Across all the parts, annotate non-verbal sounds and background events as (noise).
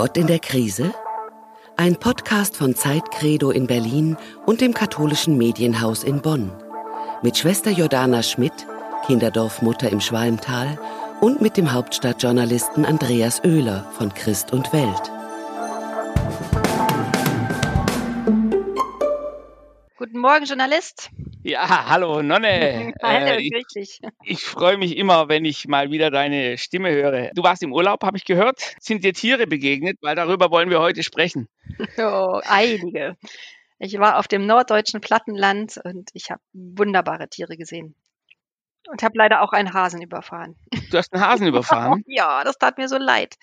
Gott in der Krise? Ein Podcast von Zeitcredo in Berlin und dem katholischen Medienhaus in Bonn. Mit Schwester Jordana Schmidt, Kinderdorfmutter im Schwalmtal und mit dem Hauptstadtjournalisten Andreas Oehler von Christ und Welt. Guten Morgen, Journalist. Ja, hallo Nonne. (laughs) hallo, äh, ich. Ich freue mich immer, wenn ich mal wieder deine Stimme höre. Du warst im Urlaub, habe ich gehört. Sind dir Tiere begegnet? Weil darüber wollen wir heute sprechen. Oh, einige. Ich war auf dem norddeutschen Plattenland und ich habe wunderbare Tiere gesehen. Und habe leider auch einen Hasen überfahren. Du hast einen Hasen (laughs) überfahren? ja, das tat mir so leid.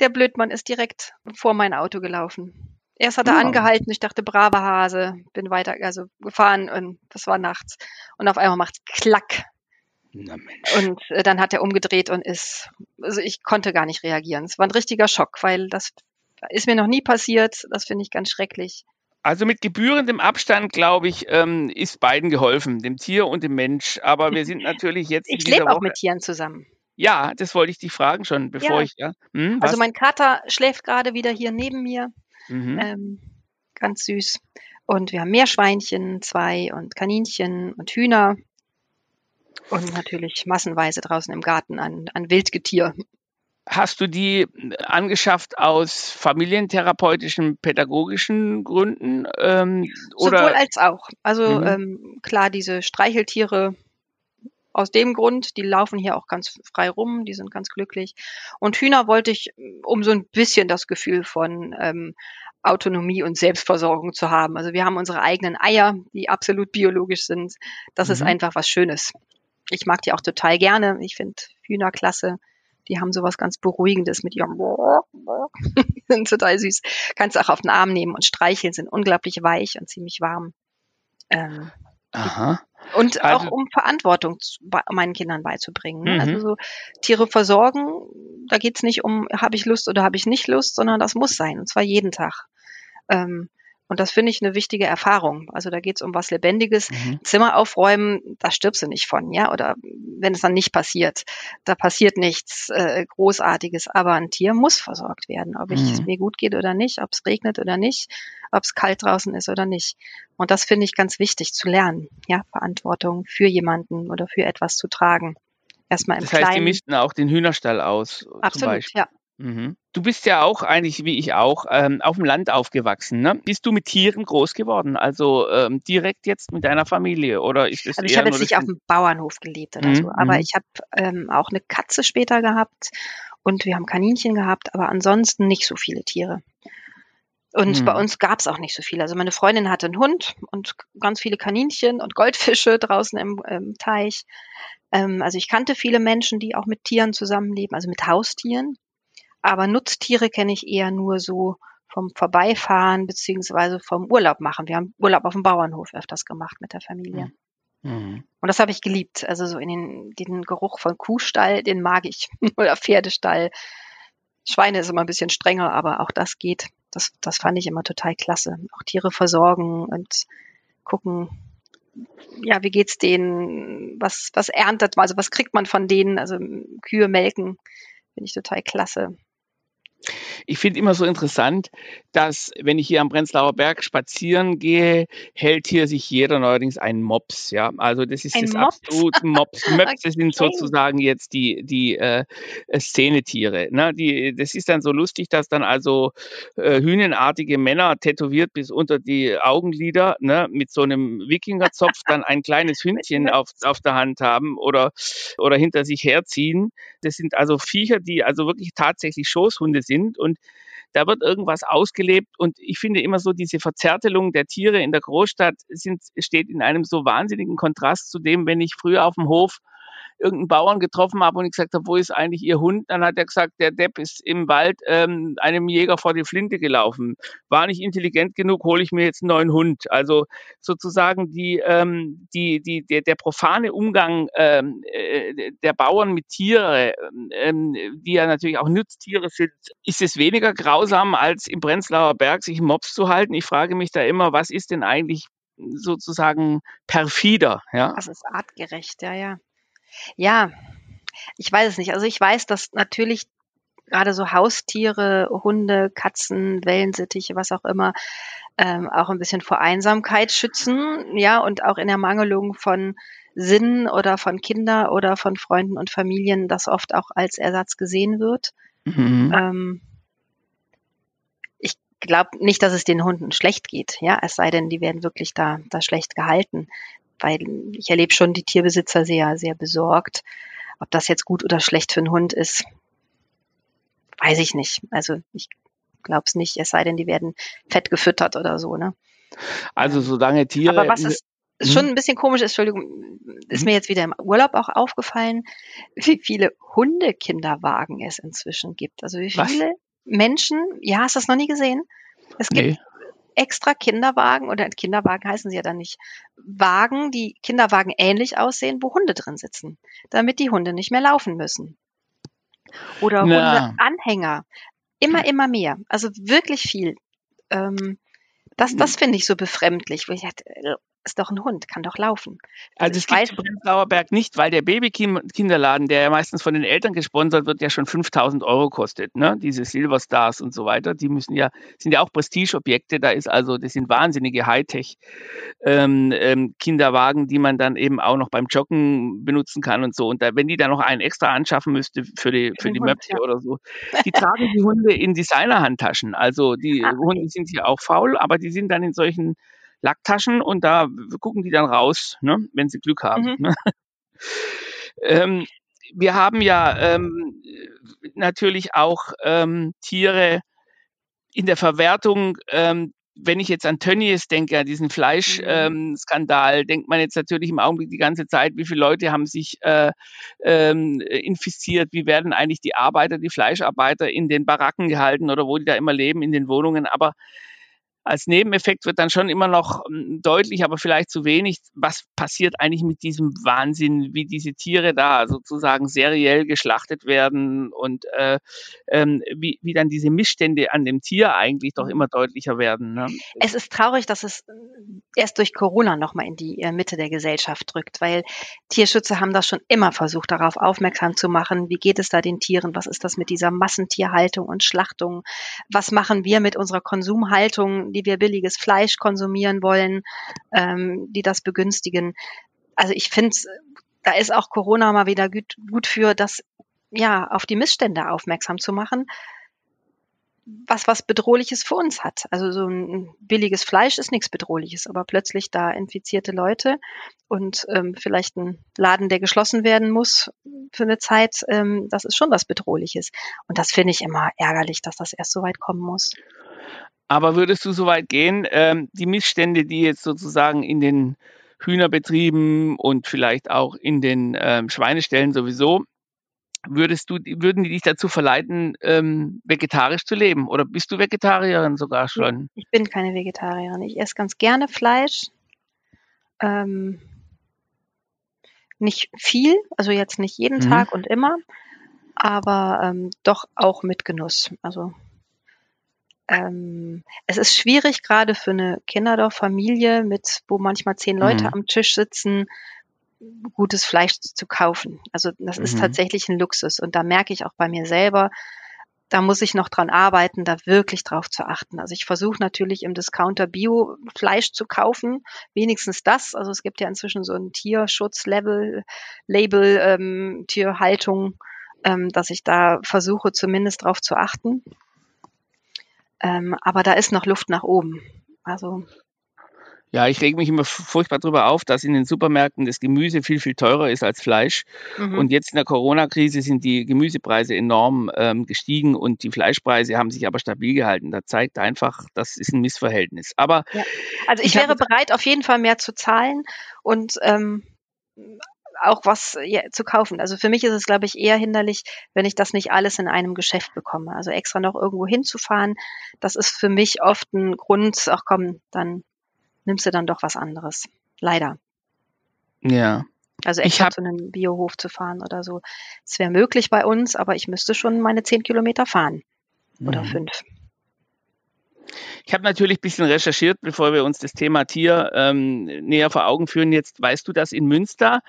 Der Blödmann ist direkt vor mein Auto gelaufen. Erst hat er oh. angehalten, ich dachte, braver Hase, bin weiter, also gefahren und das war nachts. Und auf einmal macht's klack. Na Mensch. Und äh, dann hat er umgedreht und ist, also ich konnte gar nicht reagieren. Es war ein richtiger Schock, weil das ist mir noch nie passiert. Das finde ich ganz schrecklich. Also mit gebührendem Abstand, glaube ich, ähm, ist beiden geholfen, dem Tier und dem Mensch. Aber wir sind natürlich jetzt. Ich lebe auch mit Tieren zusammen. Ja, das wollte ich dich fragen schon, bevor ja. ich. Ja. Hm, also mein Kater schläft gerade wieder hier neben mir. Mhm. Ähm, ganz süß. Und wir haben Meerschweinchen, zwei und Kaninchen und Hühner. Und natürlich massenweise draußen im Garten an, an Wildgetier. Hast du die angeschafft aus familientherapeutischen, pädagogischen Gründen? Ähm, oder? Sowohl als auch. Also mhm. ähm, klar, diese Streicheltiere aus dem Grund, die laufen hier auch ganz frei rum, die sind ganz glücklich. Und Hühner wollte ich, um so ein bisschen das Gefühl von ähm, Autonomie und Selbstversorgung zu haben. Also wir haben unsere eigenen Eier, die absolut biologisch sind. Das mhm. ist einfach was Schönes. Ich mag die auch total gerne. Ich finde Hühner klasse. Die haben sowas ganz Beruhigendes mit ihrem (laughs) sind total süß. Kannst du auch auf den Arm nehmen und streicheln, sind unglaublich weich und ziemlich warm. Ähm, Aha. Und also, auch um Verantwortung zu, meinen Kindern beizubringen. Ne? Also mhm. so Tiere versorgen, da geht's nicht um, habe ich Lust oder habe ich nicht Lust, sondern das muss sein, und zwar jeden Tag. Ähm, und das finde ich eine wichtige Erfahrung. Also da geht es um was Lebendiges. Mhm. Zimmer aufräumen, da stirbst du nicht von, ja. Oder wenn es dann nicht passiert, da passiert nichts äh, Großartiges. Aber ein Tier muss versorgt werden, ob es mhm. mir gut geht oder nicht, ob es regnet oder nicht, ob es kalt draußen ist oder nicht. Und das finde ich ganz wichtig zu lernen, ja, Verantwortung für jemanden oder für etwas zu tragen. Erstmal im das heißt, Kleinen. die mischten auch den Hühnerstall aus. Absolut, ja. Mhm. Du bist ja auch eigentlich wie ich auch ähm, auf dem Land aufgewachsen. Ne? Bist du mit Tieren groß geworden? Also ähm, direkt jetzt mit deiner Familie oder ist das Also ich habe jetzt nicht auf dem Bauernhof gelebt oder mhm. so, aber mhm. ich habe ähm, auch eine Katze später gehabt und wir haben Kaninchen gehabt, aber ansonsten nicht so viele Tiere. Und mhm. bei uns gab es auch nicht so viele. Also meine Freundin hatte einen Hund und ganz viele Kaninchen und Goldfische (laughs) draußen im, im Teich. Ähm, also ich kannte viele Menschen, die auch mit Tieren zusammenleben, also mit Haustieren. Aber Nutztiere kenne ich eher nur so vom Vorbeifahren beziehungsweise vom Urlaub machen. Wir haben Urlaub auf dem Bauernhof öfters gemacht mit der Familie. Mhm. Und das habe ich geliebt. Also so in den, den Geruch von Kuhstall, den mag ich. (laughs) Oder Pferdestall. Schweine ist immer ein bisschen strenger, aber auch das geht. Das, das fand ich immer total klasse. Auch Tiere versorgen und gucken, ja, wie geht's denen? Was, was erntet, also was kriegt man von denen? Also Kühe melken, finde ich total klasse. Ich finde immer so interessant, dass wenn ich hier am Prenzlauer Berg spazieren gehe, hält hier sich jeder neuerdings einen Mops. Ja, also das ist Ein das Mops? absolute Mops. (laughs) Möps okay. sind sozusagen jetzt die die äh, Szenetiere. Ne? Die, das ist dann so lustig, dass dann also äh, hühnenartige Männer tätowiert bis unter die Augenlider ne? mit so einem Wikingerzopf (laughs) dann ein kleines Hündchen auf, auf der Hand haben oder oder hinter sich herziehen. Das sind also Viecher, die also wirklich tatsächlich Schoßhunde sind und da wird irgendwas ausgelebt. Und ich finde immer so diese Verzärtelung der Tiere in der Großstadt sind, steht in einem so wahnsinnigen Kontrast zu dem, wenn ich früher auf dem Hof irgendeinen Bauern getroffen habe und ich gesagt habe, wo ist eigentlich Ihr Hund? Dann hat er gesagt, der Depp ist im Wald ähm, einem Jäger vor die Flinte gelaufen. War nicht intelligent genug, hole ich mir jetzt einen neuen Hund. Also sozusagen die, ähm, die, die, der, der profane Umgang ähm, äh, der Bauern mit Tiere, ähm, die ja natürlich auch Nutztiere sind, ist es weniger grausam, als im Prenzlauer Berg sich Mops zu halten. Ich frage mich da immer, was ist denn eigentlich sozusagen perfider, ja? Das ist artgerecht, ja, ja. Ja, ich weiß es nicht. Also ich weiß, dass natürlich gerade so Haustiere, Hunde, Katzen, Wellensittiche, was auch immer, ähm, auch ein bisschen vor Einsamkeit schützen, ja, und auch in der Mangelung von Sinn oder von Kindern oder von Freunden und Familien das oft auch als Ersatz gesehen wird. Mhm. Ähm, ich glaube nicht, dass es den Hunden schlecht geht, ja, es sei denn, die werden wirklich da, da schlecht gehalten, weil ich erlebe schon die Tierbesitzer sehr, sehr besorgt. Ob das jetzt gut oder schlecht für einen Hund ist, weiß ich nicht. Also ich glaube es nicht, es sei denn, die werden fett gefüttert oder so, ne? Also solange Tiere. Aber was ist, schon hm? ein bisschen komisch ist, Entschuldigung, ist hm? mir jetzt wieder im Urlaub auch aufgefallen, wie viele Hundekinderwagen es inzwischen gibt. Also wie viele was? Menschen, ja, hast du das noch nie gesehen? Es gibt nee. Extra Kinderwagen oder Kinderwagen heißen sie ja dann nicht. Wagen, die Kinderwagen ähnlich aussehen, wo Hunde drin sitzen, damit die Hunde nicht mehr laufen müssen. Oder Hundeanhänger. Immer, immer mehr. Also wirklich viel. Ähm, das, das finde ich so befremdlich. Wo ich dachte, ist doch ein Hund, kann doch laufen. Also, also es gibt Prenzlauer Berg nicht, weil der Babykinderladen, der ja meistens von den Eltern gesponsert wird, ja schon 5000 Euro kostet. Ne? Diese Silverstars und so weiter, die müssen ja, sind ja auch Prestigeobjekte. Da ist also, das sind wahnsinnige Hightech ähm, ähm, Kinderwagen, die man dann eben auch noch beim Joggen benutzen kann und so. Und da, wenn die da noch einen extra anschaffen müsste für die, für die Möpse ja. oder so, (laughs) die tragen die Hunde in Designerhandtaschen. Also die ah, Hunde sind ja auch faul, aber die sind dann in solchen Lacktaschen und da gucken die dann raus, ne, wenn sie Glück haben. Mhm. Ne? ähm, wir haben ja ähm, natürlich auch ähm, Tiere in der Verwertung. Ähm, wenn ich jetzt an Tönnies denke, an diesen Fleischskandal, mhm. denkt man jetzt natürlich im Augenblick die ganze Zeit, wie viele Leute haben sich äh, ähm, infiziert, wie werden eigentlich die Arbeiter, die Fleischarbeiter in den Baracken gehalten oder wo die da immer leben, in den Wohnungen. Aber als Nebeneffekt wird dann schon immer noch ähm, deutlich, aber vielleicht zu wenig, was passiert eigentlich mit diesem Wahnsinn, wie diese Tiere da sozusagen seriell geschlachtet werden und äh, ähm, wie, wie dann diese Missstände an dem Tier eigentlich doch immer deutlicher werden. Ne? Es ist traurig, dass es erst durch Corona nochmal in die äh, Mitte der Gesellschaft drückt, weil Tierschützer haben das schon immer versucht, darauf aufmerksam zu machen, wie geht es da den Tieren, was ist das mit dieser Massentierhaltung und Schlachtung, was machen wir mit unserer Konsumhaltung, die wir billiges Fleisch konsumieren wollen, ähm, die das begünstigen. Also ich finde, da ist auch Corona mal wieder gut, gut für, das ja auf die Missstände aufmerksam zu machen, was was Bedrohliches für uns hat. Also so ein billiges Fleisch ist nichts Bedrohliches, aber plötzlich da infizierte Leute und ähm, vielleicht ein Laden, der geschlossen werden muss für eine Zeit, ähm, das ist schon was Bedrohliches. Und das finde ich immer ärgerlich, dass das erst so weit kommen muss. Aber würdest du so weit gehen, ähm, die Missstände, die jetzt sozusagen in den Hühnerbetrieben und vielleicht auch in den ähm, Schweineställen sowieso, würdest du, würden die dich dazu verleiten, ähm, vegetarisch zu leben? Oder bist du Vegetarierin sogar schon? Ich bin keine Vegetarierin. Ich esse ganz gerne Fleisch. Ähm, nicht viel, also jetzt nicht jeden mhm. Tag und immer, aber ähm, doch auch mit Genuss. Also ähm, es ist schwierig, gerade für eine Kinderdorffamilie mit, wo manchmal zehn Leute mhm. am Tisch sitzen, gutes Fleisch zu kaufen. Also das mhm. ist tatsächlich ein Luxus. Und da merke ich auch bei mir selber, da muss ich noch dran arbeiten, da wirklich drauf zu achten. Also ich versuche natürlich im Discounter Bio-Fleisch zu kaufen, wenigstens das. Also es gibt ja inzwischen so ein Tierschutzlevel, Label, ähm, Tierhaltung, ähm, dass ich da versuche zumindest drauf zu achten. Ähm, aber da ist noch Luft nach oben. Also ja, ich reg mich immer furchtbar darüber auf, dass in den Supermärkten das Gemüse viel, viel teurer ist als Fleisch. Mhm. Und jetzt in der Corona-Krise sind die Gemüsepreise enorm ähm, gestiegen und die Fleischpreise haben sich aber stabil gehalten. Da zeigt einfach, das ist ein Missverhältnis. Aber ja. also ich, ich wäre bereit, auf jeden Fall mehr zu zahlen und ähm, auch was ja, zu kaufen. Also für mich ist es, glaube ich, eher hinderlich, wenn ich das nicht alles in einem Geschäft bekomme. Also extra noch irgendwo hinzufahren, das ist für mich oft ein Grund, ach komm, dann nimmst du dann doch was anderes. Leider. Ja. Also extra zu einem Biohof zu fahren oder so. Es wäre möglich bei uns, aber ich müsste schon meine zehn Kilometer fahren. Oder mhm. fünf. Ich habe natürlich ein bisschen recherchiert, bevor wir uns das Thema Tier ähm, näher vor Augen führen. Jetzt weißt du, dass in Münster,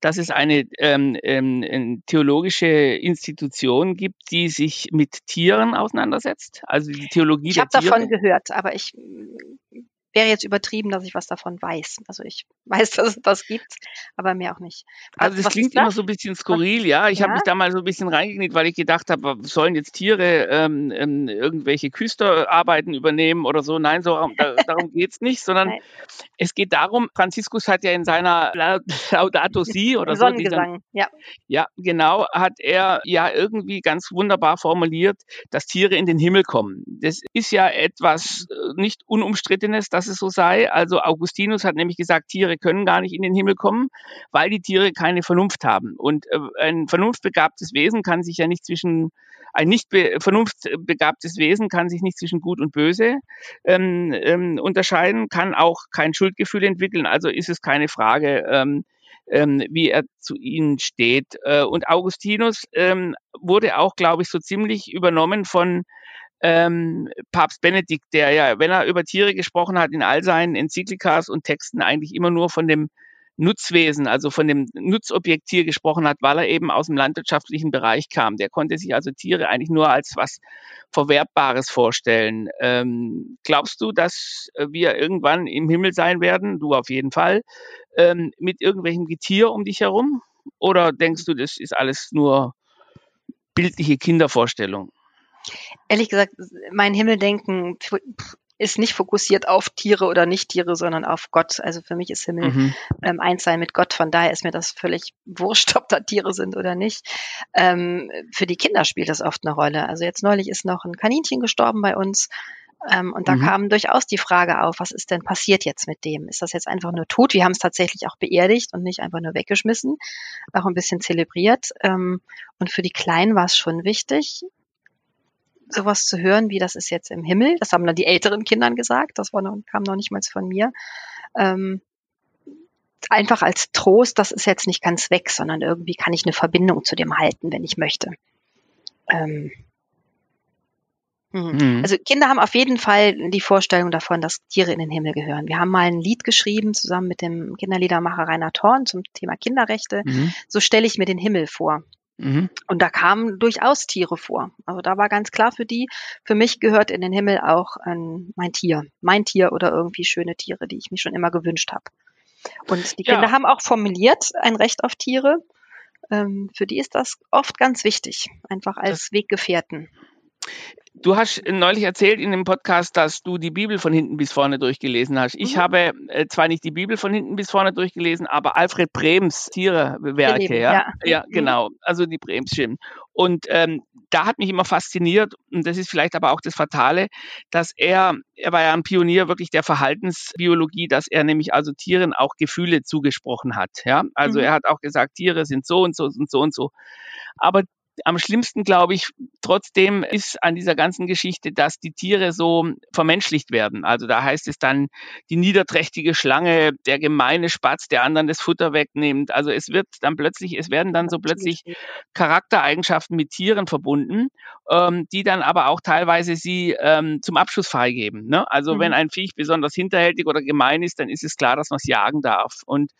dass es eine ähm, ähm, theologische Institution gibt, die sich mit Tieren auseinandersetzt. Also die Theologie ich der Tiere. Ich habe davon gehört, aber ich wäre jetzt übertrieben, dass ich was davon weiß. Also ich (laughs) weiß, dass es das gibt, aber mehr auch nicht. Also das was klingt das? immer so ein bisschen skurril, ja. Ich ja? habe mich da mal so ein bisschen reingeknickt, weil ich gedacht habe, sollen jetzt Tiere ähm, ähm, irgendwelche Küsterarbeiten übernehmen oder so? Nein, so da, darum (laughs) geht's nicht, sondern es geht darum, Franziskus hat ja in seiner (laughs) Laudato Si oder so. Sonnengesang, ja. Ja, genau, hat er ja irgendwie ganz wunderbar formuliert, dass Tiere in den Himmel kommen. Das ist ja etwas äh, nicht unumstrittenes, dass es so sei. Also Augustinus hat nämlich gesagt, Tiere können gar nicht in den Himmel kommen, weil die Tiere keine Vernunft haben. Und äh, ein vernunftbegabtes Wesen kann sich ja nicht zwischen ein nicht vernunftbegabtes Wesen kann sich nicht zwischen Gut und Böse ähm, ähm, unterscheiden, kann auch kein Schuldgefühl entwickeln. Also ist es keine Frage, ähm, ähm, wie er zu ihnen steht. Äh, und Augustinus ähm, wurde auch, glaube ich, so ziemlich übernommen von ähm, Papst Benedikt, der ja, wenn er über Tiere gesprochen hat, in all seinen Enzyklikas und Texten eigentlich immer nur von dem Nutzwesen, also von dem Nutzobjekt Tier gesprochen hat, weil er eben aus dem landwirtschaftlichen Bereich kam. Der konnte sich also Tiere eigentlich nur als was Verwerbbares vorstellen. Ähm, glaubst du, dass wir irgendwann im Himmel sein werden? Du auf jeden Fall. Ähm, mit irgendwelchem Getier um dich herum? Oder denkst du, das ist alles nur bildliche Kindervorstellung? Ehrlich gesagt, mein Himmeldenken ist nicht fokussiert auf Tiere oder Nicht-Tiere, sondern auf Gott. Also für mich ist Himmel mhm. ähm, eins sein mit Gott. Von daher ist mir das völlig wurscht, (laughs) ob da Tiere sind oder nicht. Ähm, für die Kinder spielt das oft eine Rolle. Also jetzt neulich ist noch ein Kaninchen gestorben bei uns. Ähm, und da mhm. kam durchaus die Frage auf, was ist denn passiert jetzt mit dem? Ist das jetzt einfach nur tot? Wir haben es tatsächlich auch beerdigt und nicht einfach nur weggeschmissen, auch ein bisschen zelebriert. Ähm, und für die Kleinen war es schon wichtig, sowas zu hören, wie das ist jetzt im Himmel. Das haben dann die älteren Kindern gesagt. Das war noch, kam noch nicht mal von mir. Ähm, einfach als Trost, das ist jetzt nicht ganz weg, sondern irgendwie kann ich eine Verbindung zu dem halten, wenn ich möchte. Ähm, hm. mhm. Also Kinder haben auf jeden Fall die Vorstellung davon, dass Tiere in den Himmel gehören. Wir haben mal ein Lied geschrieben zusammen mit dem Kinderliedermacher Rainer Thorn zum Thema Kinderrechte. Mhm. So stelle ich mir den Himmel vor. Mhm. Und da kamen durchaus Tiere vor. Also da war ganz klar für die, für mich gehört in den Himmel auch ein, mein Tier. Mein Tier oder irgendwie schöne Tiere, die ich mir schon immer gewünscht habe. Und die Kinder ja. haben auch formuliert ein Recht auf Tiere. Ähm, für die ist das oft ganz wichtig, einfach als das, Weggefährten. Du hast neulich erzählt in dem Podcast, dass du die Bibel von hinten bis vorne durchgelesen hast. Ich mhm. habe äh, zwar nicht die Bibel von hinten bis vorne durchgelesen, aber Alfred Brems Tierwerke, ja? ja? ja, mhm. genau, also die Bremschen. Und ähm, da hat mich immer fasziniert, und das ist vielleicht aber auch das Fatale, dass er, er war ja ein Pionier wirklich der Verhaltensbiologie, dass er nämlich also Tieren auch Gefühle zugesprochen hat. Ja, also mhm. er hat auch gesagt, Tiere sind so und so und so und so. Aber am schlimmsten, glaube ich, trotzdem ist an dieser ganzen Geschichte, dass die Tiere so vermenschlicht werden. Also da heißt es dann die niederträchtige Schlange, der gemeine Spatz, der anderen das Futter wegnimmt. Also es wird dann plötzlich, es werden dann so plötzlich Charaktereigenschaften mit Tieren verbunden, ähm, die dann aber auch teilweise sie ähm, zum Abschuss freigeben. Ne? Also mhm. wenn ein Viech besonders hinterhältig oder gemein ist, dann ist es klar, dass man es jagen darf. Und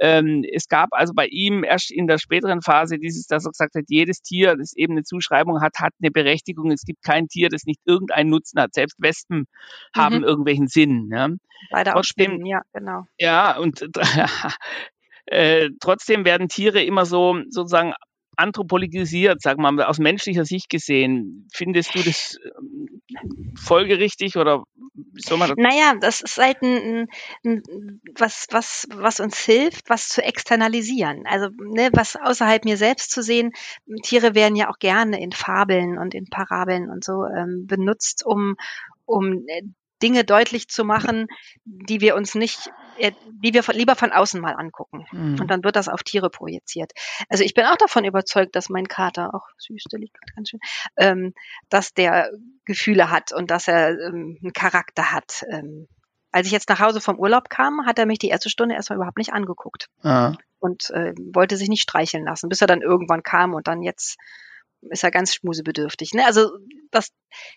ähm, es gab also bei ihm erst in der späteren Phase dieses, dass er gesagt hat, jedes Tier, das eben eine Zuschreibung hat, hat eine Berechtigung. Es gibt kein Tier, das nicht irgendeinen Nutzen hat. Selbst Wespen mhm. haben irgendwelchen Sinn. Ja. Beide Trotzdem, ja, genau. Ja, und (laughs) äh, trotzdem werden Tiere immer so sozusagen anthropologisiert, sagen wir mal, aus menschlicher Sicht gesehen. Findest du das ähm, folgerichtig oder soll man? Naja, das ist halt ein, ein, was, was, was uns hilft, was zu externalisieren. Also ne, was außerhalb mir selbst zu sehen. Tiere werden ja auch gerne in Fabeln und in Parabeln und so ähm, benutzt, um um äh, Dinge deutlich zu machen, die wir uns nicht, äh, die wir lieber von außen mal angucken. Mhm. Und dann wird das auf Tiere projiziert. Also ich bin auch davon überzeugt, dass mein Kater, auch süß, der liegt ganz schön, ähm, dass der Gefühle hat und dass er ähm, einen Charakter hat. Ähm, als ich jetzt nach Hause vom Urlaub kam, hat er mich die erste Stunde erstmal überhaupt nicht angeguckt. Ah. Und äh, wollte sich nicht streicheln lassen, bis er dann irgendwann kam und dann jetzt ist er ganz schmusebedürftig. Ne? Also das,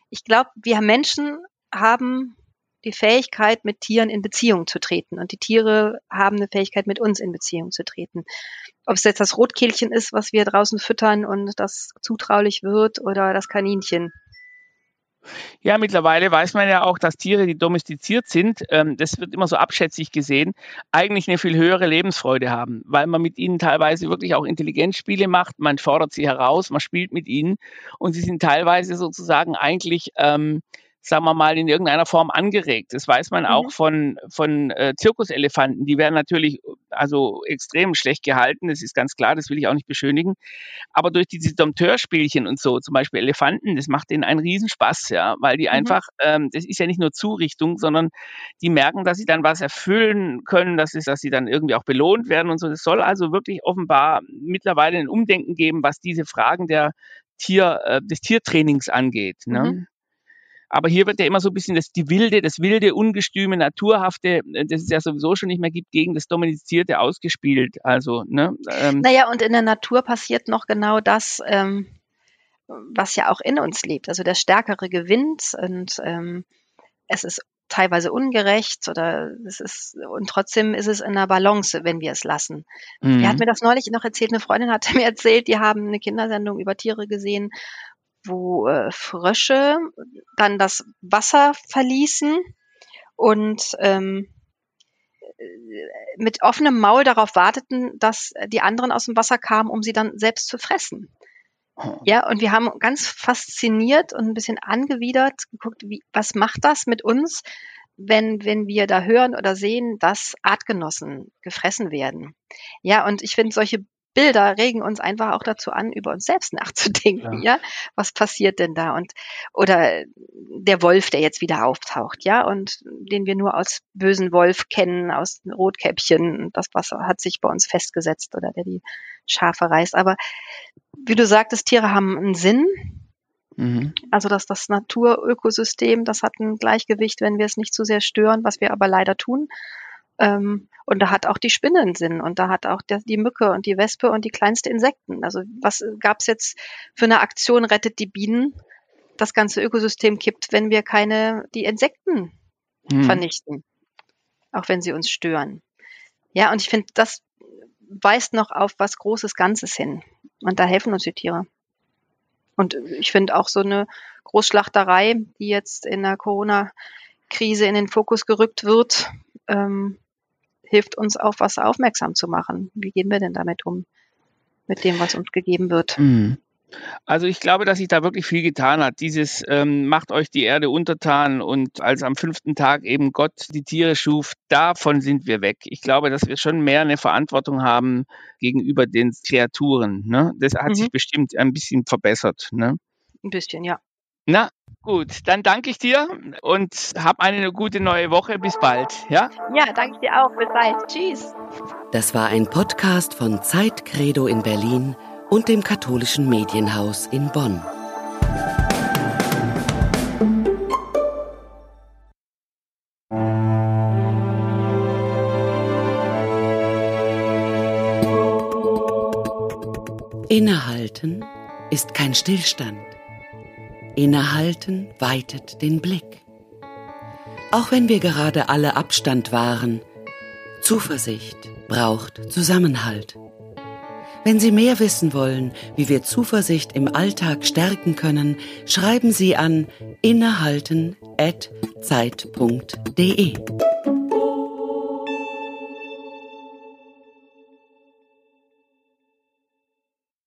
ich glaube, wir Menschen haben die Fähigkeit, mit Tieren in Beziehung zu treten. Und die Tiere haben eine Fähigkeit, mit uns in Beziehung zu treten. Ob es jetzt das Rotkehlchen ist, was wir draußen füttern und das zutraulich wird, oder das Kaninchen. Ja, mittlerweile weiß man ja auch, dass Tiere, die domestiziert sind, ähm, das wird immer so abschätzig gesehen, eigentlich eine viel höhere Lebensfreude haben, weil man mit ihnen teilweise wirklich auch Intelligenzspiele macht, man fordert sie heraus, man spielt mit ihnen und sie sind teilweise sozusagen eigentlich ähm, sagen wir mal, in irgendeiner Form angeregt. Das weiß man mhm. auch von, von äh, Zirkuselefanten. Die werden natürlich also extrem schlecht gehalten, das ist ganz klar, das will ich auch nicht beschönigen. Aber durch diese Dompteurspielchen und so, zum Beispiel Elefanten, das macht denen einen Riesenspaß, ja, weil die mhm. einfach, ähm, das ist ja nicht nur Zurichtung, sondern die merken, dass sie dann was erfüllen können, dass, es, dass sie dann irgendwie auch belohnt werden und so. Das soll also wirklich offenbar mittlerweile ein Umdenken geben, was diese Fragen der Tier, äh, des Tiertrainings angeht. Ne? Mhm. Aber hier wird ja immer so ein bisschen das, die wilde, das wilde, ungestüme, naturhafte, äh, das es ja sowieso schon nicht mehr gibt, gegen das Domestizierte ausgespielt. Also, ne? Ähm. Naja, und in der Natur passiert noch genau das, ähm, was ja auch in uns lebt. Also der Stärkere gewinnt und ähm, es ist teilweise ungerecht oder es ist und trotzdem ist es in der Balance, wenn wir es lassen. Mhm. Wer hat mir das neulich noch erzählt? Eine Freundin hatte (laughs) mir erzählt, die haben eine Kindersendung über Tiere gesehen wo äh, Frösche dann das Wasser verließen und ähm, äh, mit offenem Maul darauf warteten, dass die anderen aus dem Wasser kamen, um sie dann selbst zu fressen. Oh. Ja, und wir haben ganz fasziniert und ein bisschen angewidert geguckt, wie, was macht das mit uns, wenn, wenn wir da hören oder sehen, dass Artgenossen gefressen werden. Ja, und ich finde solche Bilder regen uns einfach auch dazu an, über uns selbst nachzudenken, ja. ja. Was passiert denn da? Und, oder der Wolf, der jetzt wieder auftaucht, ja, und den wir nur aus bösen Wolf kennen, aus Rotkäppchen, das Wasser hat sich bei uns festgesetzt oder der die Schafe reißt. Aber wie du sagtest, Tiere haben einen Sinn. Mhm. Also dass das Naturökosystem, das hat ein Gleichgewicht, wenn wir es nicht zu sehr stören, was wir aber leider tun. Ähm, und da hat auch die Spinne einen Sinn und da hat auch der, die Mücke und die Wespe und die kleinste Insekten. Also was gab's jetzt für eine Aktion rettet die Bienen? Das ganze Ökosystem kippt, wenn wir keine die Insekten hm. vernichten, auch wenn sie uns stören. Ja, und ich finde, das weist noch auf was Großes Ganzes hin. Und da helfen uns die Tiere. Und ich finde auch so eine Großschlachterei, die jetzt in der Corona-Krise in den Fokus gerückt wird, ähm, hilft uns auf was aufmerksam zu machen. Wie gehen wir denn damit um? Mit dem, was uns gegeben wird. Mhm. Also ich glaube, dass sich da wirklich viel getan hat. Dieses ähm, macht euch die Erde untertan und als am fünften Tag eben Gott die Tiere schuf, davon sind wir weg. Ich glaube, dass wir schon mehr eine Verantwortung haben gegenüber den Kreaturen. Ne? Das hat mhm. sich bestimmt ein bisschen verbessert. Ne? Ein bisschen, ja. Na, gut, dann danke ich dir und hab eine gute neue Woche. Bis bald, ja? Ja, danke dir auch. Bis bald. Tschüss. Das war ein Podcast von Zeitcredo in Berlin und dem katholischen Medienhaus in Bonn. Innehalten ist kein Stillstand. Innehalten weitet den Blick. Auch wenn wir gerade alle Abstand wahren, Zuversicht braucht Zusammenhalt. Wenn Sie mehr wissen wollen, wie wir Zuversicht im Alltag stärken können, schreiben Sie an innehalten.zeit.de.